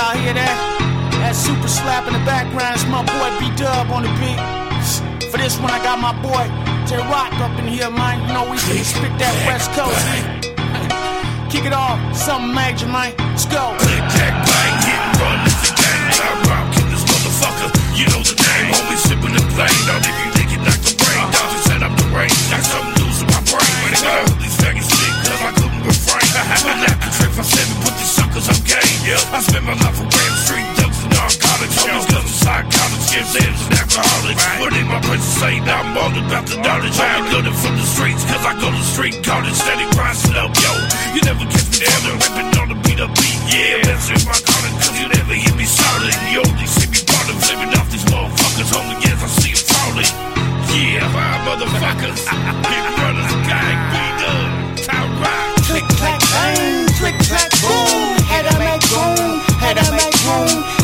Hear that? That super slap in the background is my boy B Dub on the beat. For this one, I got my boy J Rock up in here, man. You know we can spit that West Coast. Kick it off, something major, man. Let's go. Click, clack, bang, hit run, it's a gang. I rock in this motherfucker, you know the name. Homie sipping the plane, now if you think you knock the brain, down to set up the rain. Got something loose in my brain. When I got these faggots sick, cause I couldn't refrain. One after trip, I said, put these suckers on game. Yeah, I spent my My place say, now I'm all about the knowledge. I'm learning from the streets, cause I go to street college, steady rising up, yo. You never catch me down and rapping on the beat up beat, yeah. That's in my calling, cause you never hear me solid. You only see me ballin', flipping off these motherfuckers, homie, yes, I see them falling. Yeah, five motherfuckers, big brothers, gang, beat up, town rock. Click, clack, bang, click, clack, boom. Head to make room, head to make room.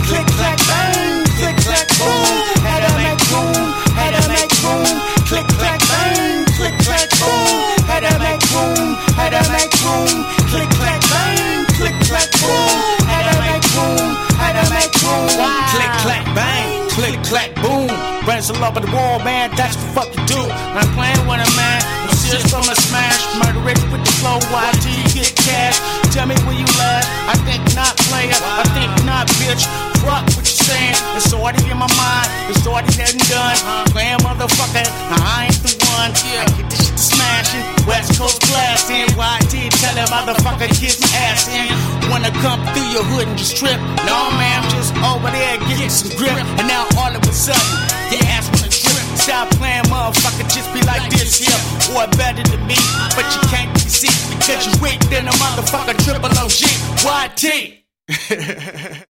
Click, clack, boom. Wrestle up at the wall, man. That's the fuck you do. I'm playing with a man. It's just from a smash. Murder it with the flow. YG get cash. Tell me where you last. I think not, player. I think not, bitch. Fuck what you saying. It's already in my mind. It's already dead and done. Playing motherfucker. I ain't the one. I get this shit smashing. West Coast blasting. YG that motherfucker my ass in. Wanna come through your hood and just trip? No, man. I'm just over there getting some grip. And now all of a sudden, your ass wanna trip. Stop playing, motherfucker. Just be like this here, or better than me. But you can't see because you weak than a motherfucker. Triple OG, YT.